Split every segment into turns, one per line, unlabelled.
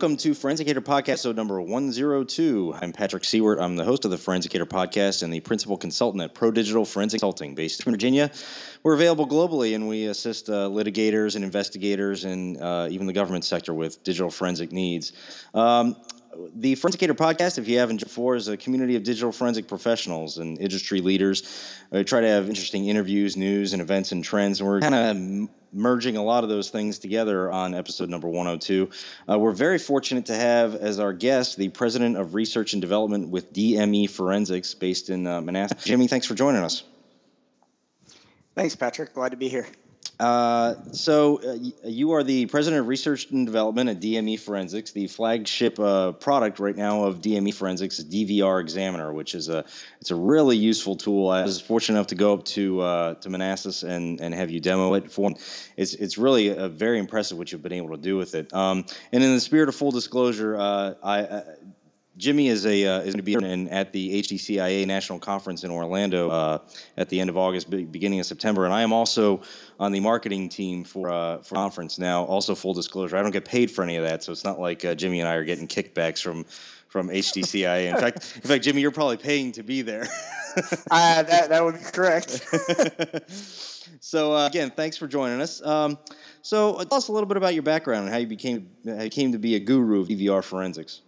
welcome to Forensicator Podcast, episode number 102. I'm Patrick Siewert. I'm the host of the Forensicator Podcast and the principal consultant at Pro Digital Forensic Consulting, based in Virginia. We're available globally, and we assist uh, litigators and investigators and uh, even the government sector with digital forensic needs. Um, the Forensicator podcast, if you haven't before, is a community of digital forensic professionals and industry leaders. We try to have interesting interviews, news, and events and trends, and we're kind of merging a lot of those things together on episode number 102. Uh, we're very fortunate to have as our guest the president of research and development with DME Forensics, based in uh, Manassas. Jimmy, thanks for joining us.
Thanks, Patrick. Glad to be here.
Uh, so uh, you are the president of research and development at DME Forensics. The flagship uh, product right now of DME Forensics is DVR Examiner, which is a it's a really useful tool. I was fortunate enough to go up to uh, to Manassas and, and have you demo it for. It's it's really a very impressive what you've been able to do with it. Um, and in the spirit of full disclosure, uh, I Jimmy is a uh, is going to be in, at the HTCIA National Conference in Orlando uh, at the end of August, beginning of September, and I am also on the marketing team for uh, for conference now. Also, full disclosure, I don't get paid for any of that, so it's not like uh, Jimmy and I are getting kickbacks from from HTCIA. In fact, in fact, Jimmy, you're probably paying to be there.
uh, that that would be correct.
so uh, again, thanks for joining us. Um, so tell us a little bit about your background and how you became how you came to be a guru of DVR forensics.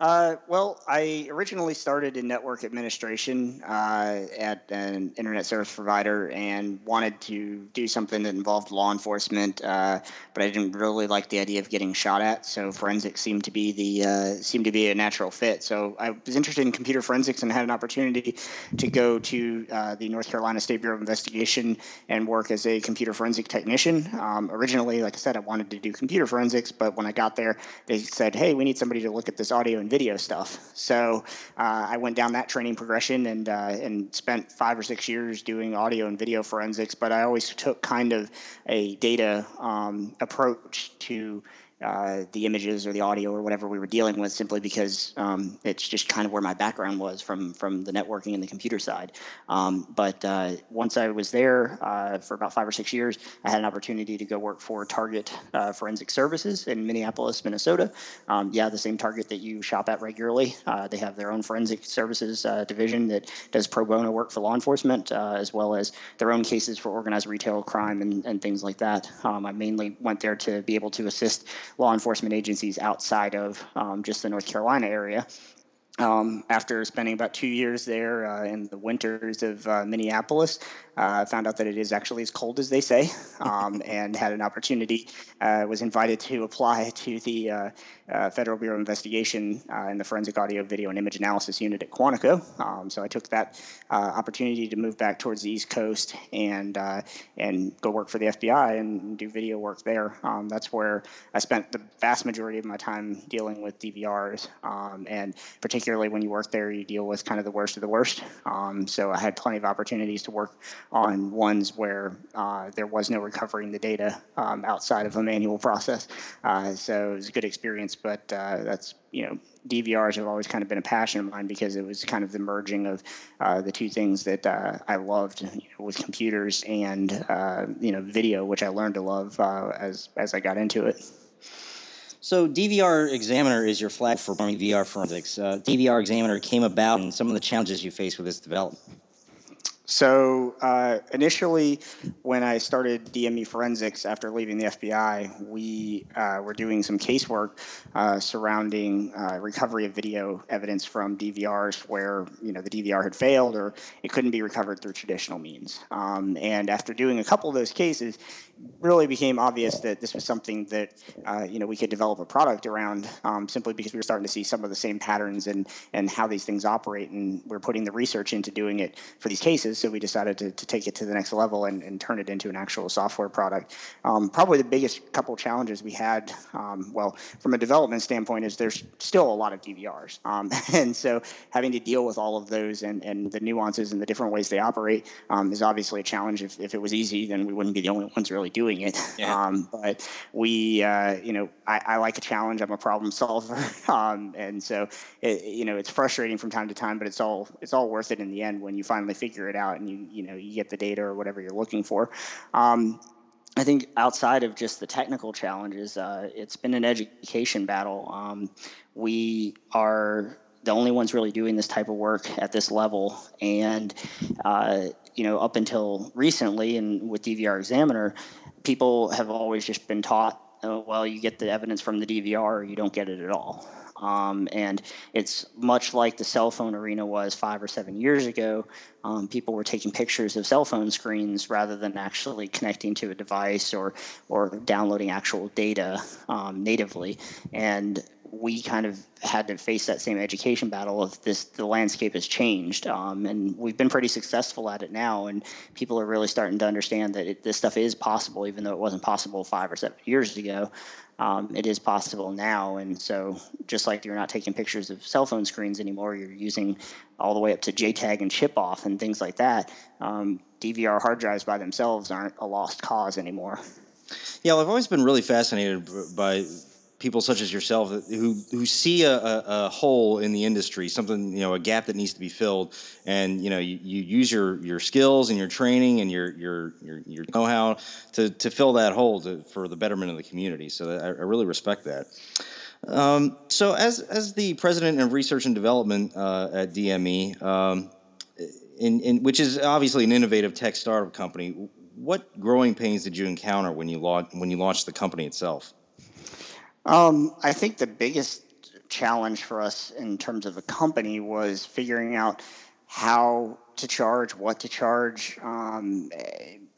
Uh, well, I originally started in network administration uh, at an internet service provider and wanted to do something that involved law enforcement, uh, but I didn't really like the idea of getting shot at. So forensics seemed to be the uh, seemed to be a natural fit. So I was interested in computer forensics and had an opportunity to go to uh, the North Carolina State Bureau of Investigation and work as a computer forensic technician. Um, originally, like I said, I wanted to do computer forensics, but when I got there, they said, "Hey, we need somebody to look at this audio video stuff. So uh, I went down that training progression and uh, and spent five or six years doing audio and video forensics. But I always took kind of a data um, approach to uh, the images or the audio or whatever we were dealing with simply because um, it's just kind of where my background was from from the networking and the computer side. Um, but uh, once I was there uh, for about five or six years, I had an opportunity to go work for Target uh, Forensic Services in Minneapolis, Minnesota. Um, yeah, the same Target that you shop at regularly. Uh, they have their own forensic services division that does pro bono work for law enforcement as well as their own cases for organized retail crime and, and things like that. Um, I mainly went there to be able to assist law enforcement agencies outside of um, just the North Carolina area. Um, after spending about two years there uh, in the winters of uh, Minneapolis, uh, found out that it is actually as cold as they say, um, and had an opportunity. Uh, was invited to apply to the uh, uh, Federal Bureau of Investigation in the Forensic Audio, Video, and Image Analysis Unit at Quantico. Um, so I took that opportunity to move back towards the East Coast and and go work for the FBI and do video work there. Um, that's where I spent the vast majority of my time dealing with DVRs, um, and particularly particularly when you work there, you deal with kind of the worst of the worst. Um, so I had plenty of opportunities to work on ones where uh, there was no recovering the data um, outside of a manual process. Uh, so it was a good experience, but uh, that's you know DVRs have always kind of been a passion of mine because it was kind of the merging of uh, the two things that uh, I loved you know, with computers and uh, you know video, which I learned to love as as I got into it.
So DVR Examiner is your flag for VR forensics. Uh, DVR Examiner came about and some of the challenges you faced with its development.
So uh, initially, when I started DME Forensics after leaving the FBI, we uh, were doing some casework uh, surrounding uh, recovery of video evidence from DVRs where you know the DVR had failed or it couldn't be recovered through traditional means. Um, and after doing a couple of those cases, really became obvious that this was something that uh, you know we could develop a product around um, simply because we were starting to see some of the same patterns and and how these things operate, and we're putting the research into doing it for these cases so we decided to, to take it to the next level and, and turn it into an actual software product. Um, probably the biggest couple challenges we had, um, well, from a development standpoint, is there's still a lot of DVRs. Um, and so having to deal with all of those and, and the nuances and the different ways they operate um, is obviously a challenge. If, if it was easy, then we wouldn't be the only ones really doing it. Yeah. Um, but we, uh, you know, I, I, like a challenge. I'm a problem solver. Um, and so, it, you know, it's frustrating from time to time, but it's all, it's all worth it in the end when you finally figure it out out and you you know you get the data or whatever you're looking for. Um, I think outside of just the technical challenges, uh, it's been an education battle. Um, we are the only ones really doing this type of work at this level, and uh, you know, up until recently, and with DVR Examiner, people have always just been taught, oh, well, you get the evidence from the DVR, or you don't get it at all. Um, and it's much like the cell phone arena was five or seven years ago. Um, people were taking pictures of cell phone screens rather than actually connecting to a device or or downloading actual data um, natively. And we kind of had to face that same education battle of this the landscape has changed um, and we've been pretty successful at it now and people are really starting to understand that it, this stuff is possible even though it wasn't possible five or seven years ago um, it is possible now. And so, just like you're not taking pictures of cell phone screens anymore, you're using all the way up to JTAG and chip off and things like that. Um, DVR hard drives by themselves aren't a lost cause anymore.
Yeah, well, I've always been really fascinated by people such as yourself who who see a, a, hole in the industry, something you know, a gap that needs to be filled, and you know, you, you use your your skills and your training and your your your, your know-how to to fill that hole to, for the betterment of the community. So I, I really respect that. Um, so as as the president of research and development uh, at DME. Um, in, in, which is obviously an innovative tech startup company. What growing pains did you encounter when you launched when you launched the company itself?
Um, I think the biggest challenge for us in terms of a company was figuring out how to charge, what to charge. Um,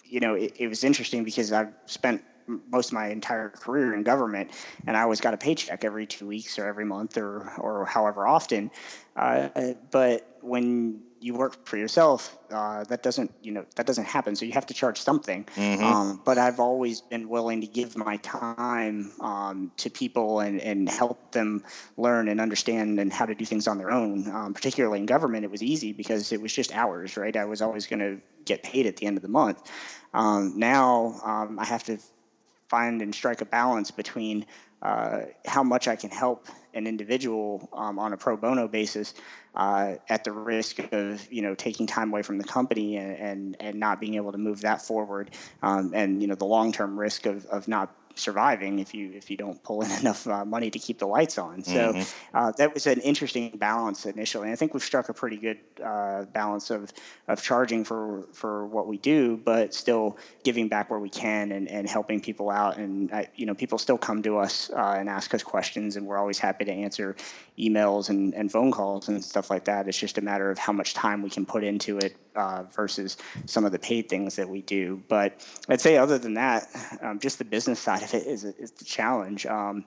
you know, it, it, was interesting because I've spent most of my entire career in government, and I always got a paycheck every two weeks or every month or or however often. Uh, but when you work for yourself, uh, that doesn't you know that doesn't happen. So you have to charge something. Mm-hmm. Um, but I've always been willing to give my time um, to people and and help them learn and understand and how to do things on their own. Um, particularly in government, it was easy because it was just hours, right? I was always going to get paid at the end of the month. Um, now um, I have to find and strike a balance between uh, how much I can help an individual um, on a pro bono basis uh, at the risk of you know taking time away from the company and and, and not being able to move that forward um, and you know the long term risk of, of not surviving if you if you don't pull in enough uh, money to keep the lights on. So mm-hmm. uh, that was an interesting balance initially. And I think we've struck a pretty good uh, balance of of charging for for what we do, but still giving back where we can and, and helping people out. And you know, people still come to us uh, and ask us questions, and we're always happy to answer emails and, and phone calls and stuff like that. It's just a matter of how much time we can put into it uh, versus some of the paid things that we do. But I'd say other than that, um, just the business side of is the challenge. Um,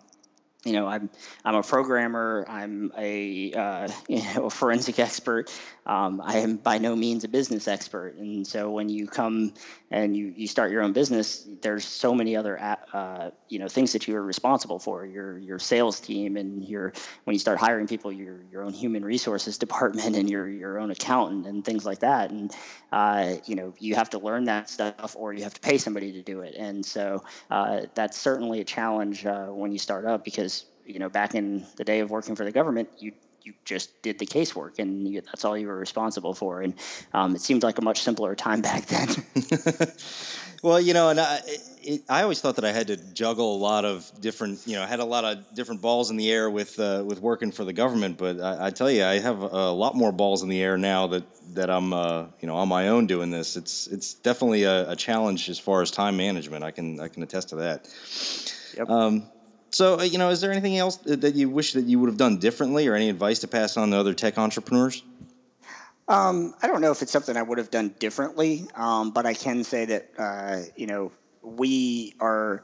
you know, I'm I'm a programmer. I'm a uh, you know a forensic expert. Um, I am by no means a business expert, and so when you come and you, you start your own business, there's so many other uh, you know things that you are responsible for. Your your sales team and your when you start hiring people, your your own human resources department and your your own accountant and things like that. And uh, you know you have to learn that stuff, or you have to pay somebody to do it. And so uh, that's certainly a challenge uh, when you start up because you know back in the day of working for the government, you you just did the casework and you, that's all you were responsible for. And um, it seemed like a much simpler time back then.
well, you know, and I, it, I always thought that I had to juggle a lot of different, you know, I had a lot of different balls in the air with uh, with working for the government. But I, I, tell you, I have a lot more balls in the air now that that I'm, uh, you know, on my own doing this. It's it's definitely a, a, challenge as far as time management. I can I can attest to that. Yep. Um, so, uh, you know, is there anything else that you wish that you would have done differently, or any advice to pass on to other tech entrepreneurs?
Um, I don't know if it's something I would have done differently, um, but I can say that uh, you know we are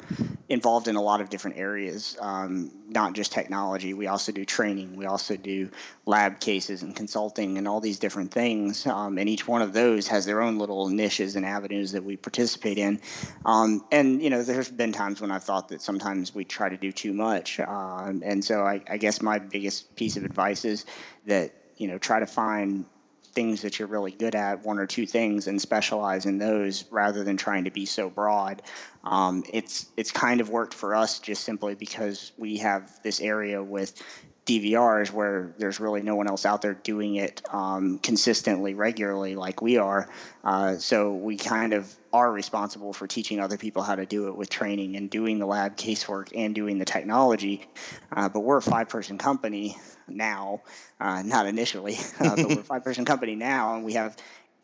involved in a lot of different areas, um, not just technology. We also do training. We also do lab cases and consulting and all these different things. Um, and each one of those has their own little niches and avenues that we participate in. Um, and, you know, there's been times when I've thought that sometimes we try to do too much. Um, and so I, I guess my biggest piece of advice is that, you know, try to find things that you're really good at, one or two things, and specialize in those rather than trying to be so broad. Um, it's it's kind of worked for us just simply because we have this area with DVRs where there's really no one else out there doing it um, consistently, regularly, like we are. Uh, so we kind of are responsible for teaching other people how to do it with training and doing the lab casework and doing the technology. Uh, but we're a five person company now, uh, not initially, uh, but we're a five person company now, and we have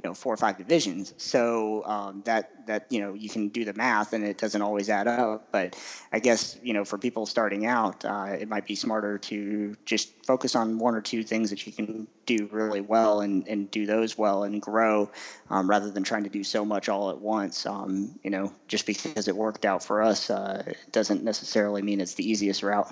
know four or five divisions. So um, that that you know you can do the math, and it doesn't always add up. But I guess you know for people starting out, uh, it might be smarter to just focus on one or two things that you can do really well and, and do those well and grow, um, rather than trying to do so much all at once. Um, you know, just because it worked out for us uh, doesn't necessarily mean it's the easiest route.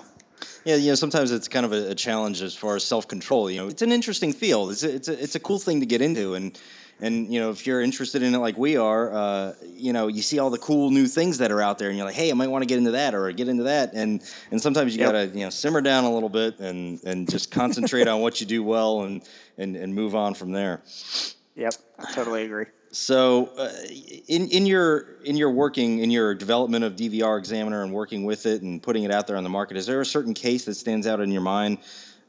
Yeah, you know, sometimes it's kind of a, a challenge as far as self control. You know, it's an interesting field. It's a, it's a, it's a cool thing to get into, and and you know if you're interested in it like we are uh, you know you see all the cool new things that are out there and you're like hey i might want to get into that or get into that. And and sometimes you yep. gotta you know simmer down a little bit and and just concentrate on what you do well and and and move on from there.
Yep i totally agree.
So uh, in in your in your working in your development of dvr examiner and working with it and putting it out there on the market is there a certain case that stands out in your mind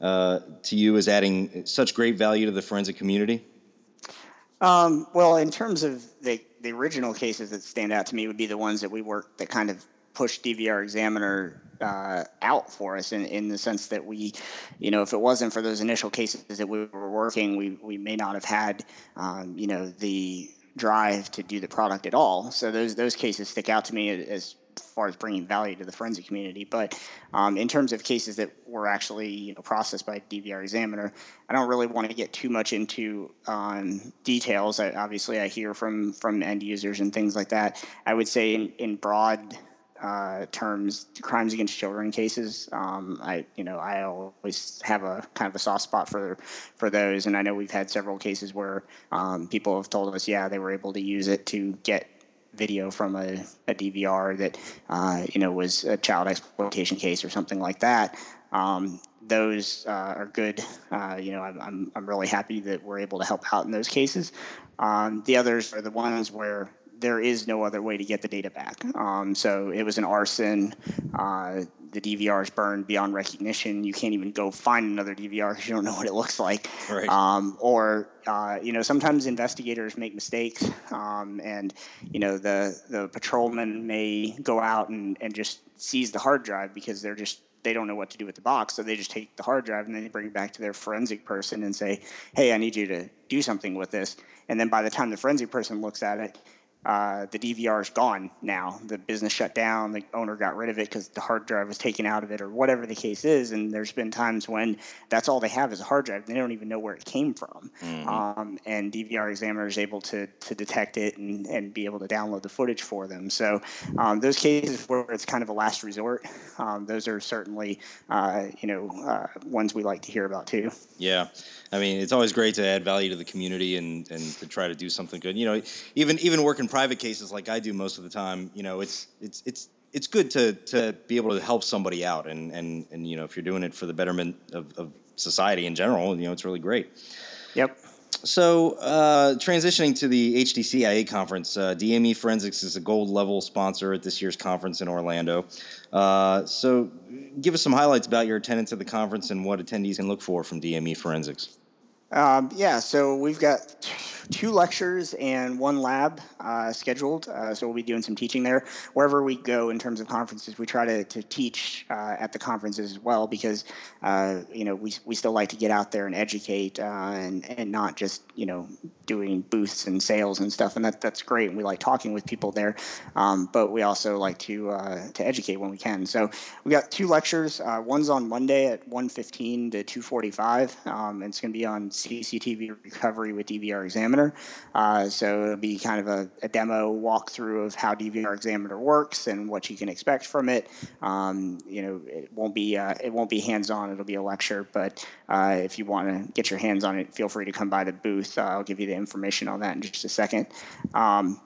uh, to you as adding such great value to the forensic community
um, well, in terms of the the original cases that stand out to me would be the ones that we worked that kind of pushed DVR Examiner uh, out for us in, in the sense that we, you know, if it wasn't for those initial cases that we were working, we, we may not have had, um, you know, the drive to do the product at all. So those those cases stick out to me as far as bringing value to the forensic community. But um, in terms of cases that were actually you know, processed by DVR examiner, I don't really want to get too much into um, details. I, obviously, I hear from from end users and things like that. I would say in, in broad uh, terms, crimes against children cases. Um, I, you know, I always have a kind of a soft spot for for those, and I know we've had several cases where um, people have told us, yeah, they were able to use it to get video from a, a DVR that uh, you know was a child exploitation case or something like that. Um, those uh, are good. Uh, you know, I'm, I'm, I'm really happy that we're able to help out in those cases. Um, the others are the ones where there is no other way to get the data back. Um, so it was an arson. Uh, the DVR is burned beyond recognition. You can't even go find another DVR because you don't know what it looks like.
Right.
Um, or uh, you know, sometimes investigators make mistakes, um, and you know the the patrolman may go out and, and just seize the hard drive because they're just they don't know what to do with the box, so they just take the hard drive and then they bring it back to their forensic person and say, "Hey, I need you to do something with this." And then by the time the forensic person looks at it, uh, the DVR is gone now. The business shut down. The owner got rid of it because the hard drive was taken out of it, or whatever the case is. And there's been times when that's all they have is a hard drive. They don't even know where it came from. Mm-hmm. Um, and DVR Examiner is able to to detect it and, and be able to download the footage for them. So um, those cases where it's kind of a last resort, um, those are certainly uh, you know uh, ones we like to hear about too.
Yeah. I mean, it's always great to add value to the community and, and to try to do something good. You know, even even work in private cases like I do most of the time. You know, it's it's it's it's good to to be able to help somebody out, and and and you know, if you're doing it for the betterment of, of society in general, you know, it's really great.
Yep.
So, uh, transitioning to the HTCIA conference, uh, DME Forensics is a gold level sponsor at this year's conference in Orlando. Uh, so, give us some highlights about your attendance at the conference and what attendees can look for from DME Forensics.
Um, yeah, so we've got two lectures and one lab uh, scheduled. Uh, so we'll be doing some teaching there. Wherever we go in terms of conferences, we try to, to teach uh, at the conferences as well because, uh, you know, we, we still like to get out there and educate uh, and, and not just, you know, doing booths and sales and stuff. And that, that's great. And we like talking with people there. Um, but we also like to, to educate when we can. So we got two lectures. one's on Monday at 1.15 to 2.45. Um, and it's going to be on CCTV recovery with DVR Examiner. Uh, so it'll be kind of a, a, demo walkthrough of how DVR Examiner works and what you can expect from it. Um, you know, it won't be uh, it won't be hands-on. It'll be a lecture, but uh, if you want to get your hands on it, feel free to come by the booth. Uh, I'll give you the information on that in just a second. Um,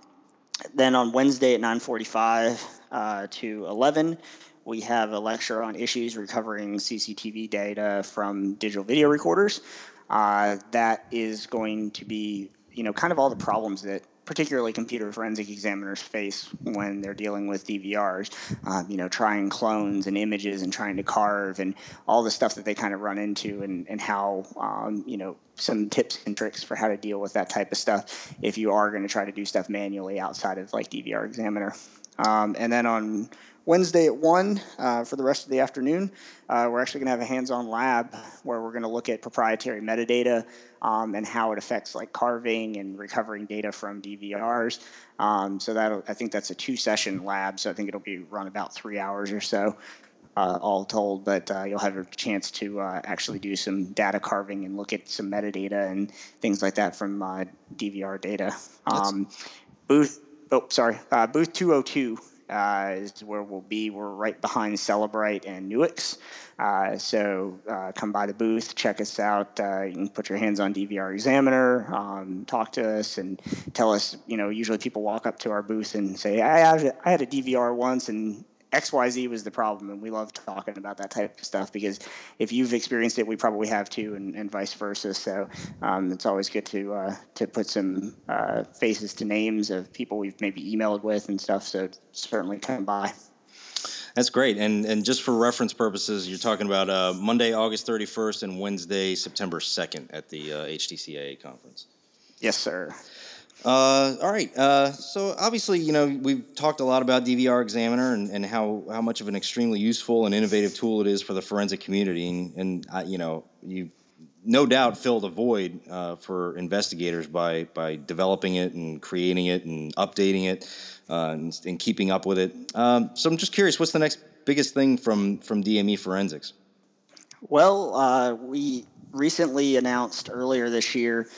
then on Wednesday at 9:45 uh, to 11 we have a lecture on issues recovering CCTV data from digital video recorders uh, that is going to be, you know, kind of all the problems that particularly computer forensic examiners face when they're dealing with DVRs. Um, you know, trying clones and images and trying to carve and all the stuff that they kind of run into and, and how, um, you know, some tips and tricks for how to deal with that type of stuff if you are going to try to do stuff manually outside of like DVR Examiner. Um, and then on Wednesday at 1 uh, for the rest of the afternoon, uh, we're actually going to have a hands on lab where we're going to look at proprietary metadata um, and how it affects like carving and recovering data from DVRs. Um, so that I think that's a two session lab. So I think it'll be run about three hours or so. Uh, all told, but uh, you'll have a chance to uh, actually do some data carving and look at some metadata and things like that from uh, DVR data. Um, booth, oh, sorry, uh, booth 202 uh, is where we'll be. We're right behind Cellebrite and Nuix. Uh, so uh, come by the booth, check us out. Uh, you can put your hands on DVR Examiner, um, talk to us, and tell us. You know, usually people walk up to our booth and say, "I I had a DVR once, and XYZ was the problem. And we love talking about that type of stuff because if you've experienced it, we probably have too, and, and vice versa. So um, it's always good to uh, to put some uh, faces to names of people we've maybe emailed with and stuff. So certainly come by.
That's great. And and just for reference purposes, you're talking about uh, Monday, August 31st, and Wednesday, September 2nd at the uh, HTCIA conference.
Yes, sir.
Uh, all right. Uh, so obviously, you know, we've talked a lot about DVR Examiner and, and how, how much of an extremely useful and innovative tool it is for the forensic community. And, and uh, you know, you no doubt filled a void uh, for investigators by by developing it and creating it and updating it uh, and, and, keeping up with it. Um, so I'm just curious, what's the next biggest thing from from DME Forensics?
Well, uh, we recently announced earlier this year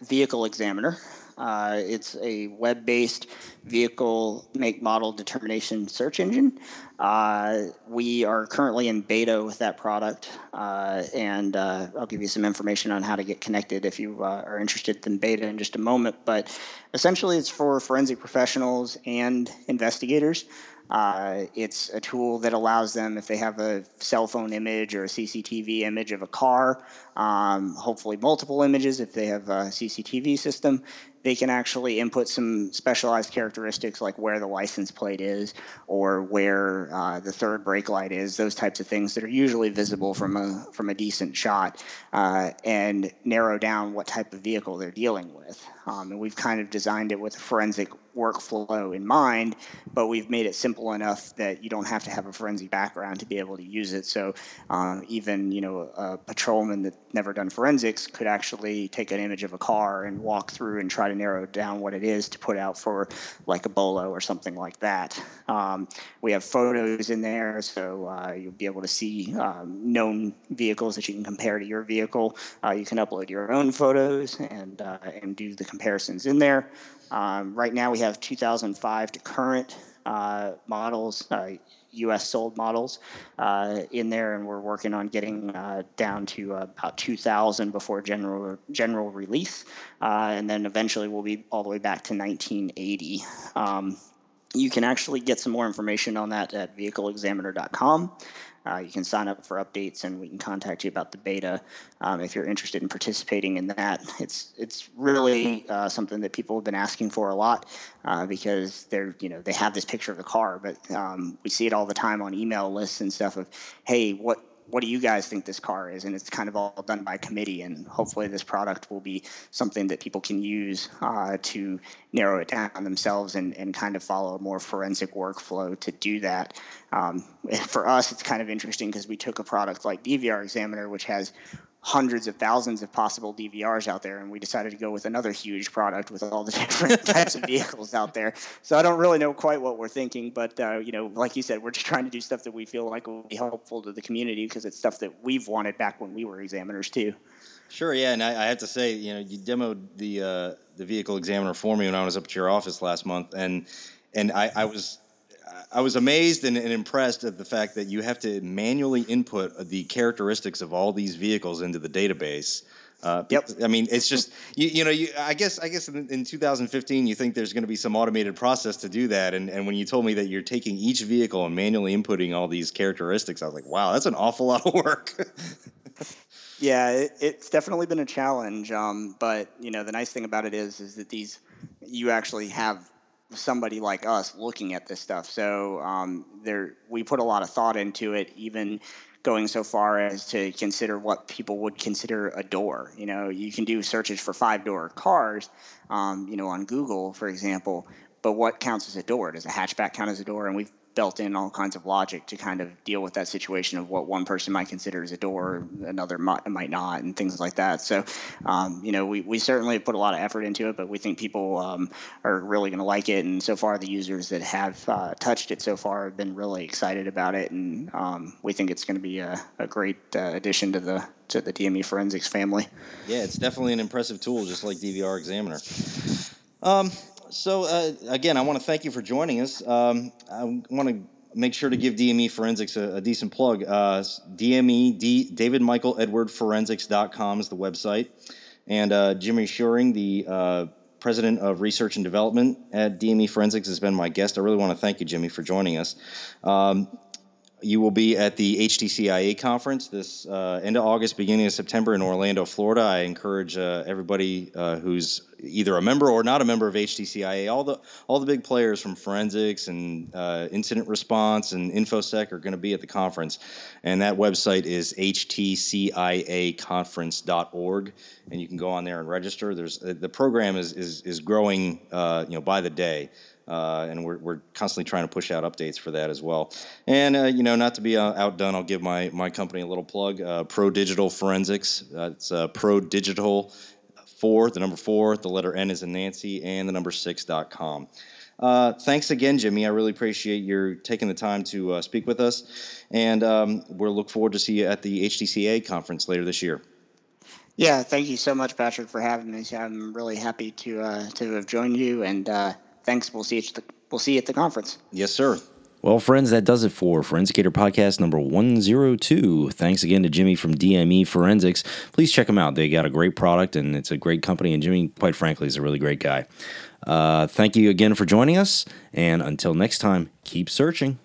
Vehicle Examiner. Uh, it's a web based vehicle make model determination search engine. Uh, we are currently in beta with that product, uh, and uh, I'll give you some information on how to get connected if you uh, are interested in beta in just a moment. But essentially, it's for forensic professionals and investigators. Uh, it's a tool that allows them, if they have a cell phone image or a CCTV image of a car, um, hopefully multiple images if they have a CCTV system, they can actually input some specialized characteristics like where the license plate is or where uh, the third brake light is, those types of things that are usually visible from a from a decent shot, uh, and narrow down what type of vehicle they're dealing with. Um, and we've kind of designed it with a forensic workflow in mind, but we've made it simple enough that you don't have to have a forensic background to be able to use it. So um, even you know a patrolman that never done forensics could actually take an image of a car and walk through and try to narrow down what it is to put out for like a bolo or something like that. Um, we have photos in there, so uh, you'll be able to see um, known vehicles that you can compare to your vehicle. Uh, you can upload your own photos and uh, and do the comparisons in there. Um, right now, we have 2005 to current uh, models, U.S. Uh, sold models uh, in there, and we're working on getting uh, down to about 2,000 before general general release, and then eventually we'll be all the way back to 1980. Um, you can actually get some more information on that at vehicleexaminer.com. Uh, you can sign up for updates, and we can contact you about the beta um, if you're interested in participating in that. It's it's really uh, something that people have been asking for a lot uh, because they're you know they have this picture of the car, but um, we see it all the time on email lists and stuff of hey what what do you guys think this car is? And it's kind of all done by committee. And hopefully, this product will be something that people can use uh, to narrow it down themselves and, and kind of follow a more forensic workflow to do that. Um, for us, it's kind of interesting because we took a product like DVR Examiner, which has hundreds of thousands of possible DVRs out there, and we decided to go with another huge product with all the different types of vehicles out there. So I don't really know quite what we're thinking, but uh, you know, like you said, we're just trying to do stuff that we feel like will be helpful to the community because it's stuff that we've wanted back when we were examiners too.
Sure, yeah, and I, I have to say, you know, you demoed the uh, the vehicle examiner for me when I was up at your office last month, and and I, I was I was amazed and, and, impressed at the fact that you have to manually input the characteristics of all these vehicles into the database. Uh,
yep.
I mean, it's just you, you know, you, I guess I guess in, in 2015 you think there's going to be some automated process to do that, and and when you told me that you're taking each vehicle and manually inputting all these characteristics, I was like, wow, that's an awful lot of work.
yeah, it, it's definitely been a challenge. Um, but you know, the nice thing about it is is that these you actually have somebody like us looking at this stuff. So um, there, we put a lot of thought into it, even going so far as to consider what people would consider a door. You know, you can do searches for five door cars, um, you know, on Google, for example. But what counts as a door? Does a hatchback count as a door? And we've built in all kinds of logic to kind of deal with that situation of what one person might consider as a door, another might, not, and things like that. So, um, you know, we, we certainly put a lot of effort into it, but we think people um, are really going to like it. And so far, the users that have uh, touched it so far have been really excited about it, and um, we think it's going to be a, a great uh, addition to the to the DME forensics family.
Yeah, it's definitely an impressive tool, just like DVR Examiner. Um, so uh, again, I want to thank you for joining us. Um, I want to make sure to give DME Forensics a, a decent plug. Uh, DME, D, David Michael Edward Forensics.com is the website. And uh, Jimmy Schroering, the uh, president of research and development at DME Forensics, has been my guest. I really want to thank you, Jimmy, for joining us. Um, you will be at the HTCIA conference this uh, end of August, beginning of September in Orlando, Florida. I encourage uh, everybody uh, who's either a member or not a member of HTCIA, all the all the big players from forensics and uh, incident response and infosec are going to be at the conference, and that website is htciaconference.org, and you can go on there and register. There's uh, the program is is is growing, uh, you know, by the day. Uh, and we're, we're constantly trying to push out updates for that as well. And uh, you know, not to be uh, outdone, I'll give my my company a little plug. Uh, Pro Digital Forensics. It's uh, Pro Digital four, the number four, the letter N is in Nancy, and the number six.com. Uh, thanks again, Jimmy. I really appreciate your taking the time to uh, speak with us, and um, we'll look forward to see you at the HTCA conference later this year.
Yeah, thank you so much, Patrick, for having me. I'm really happy to uh, to have joined you, and uh, thanks. We'll see you at the, we'll see you at the conference.
Yes, sir.
Well, friends, that does it for Forensicator Podcast number 102. Thanks again to Jimmy from DME Forensics. Please check them out. They got a great product and it's a great company. And Jimmy, quite frankly, is a really great guy. Uh, thank you again for joining us. And until next time, keep searching.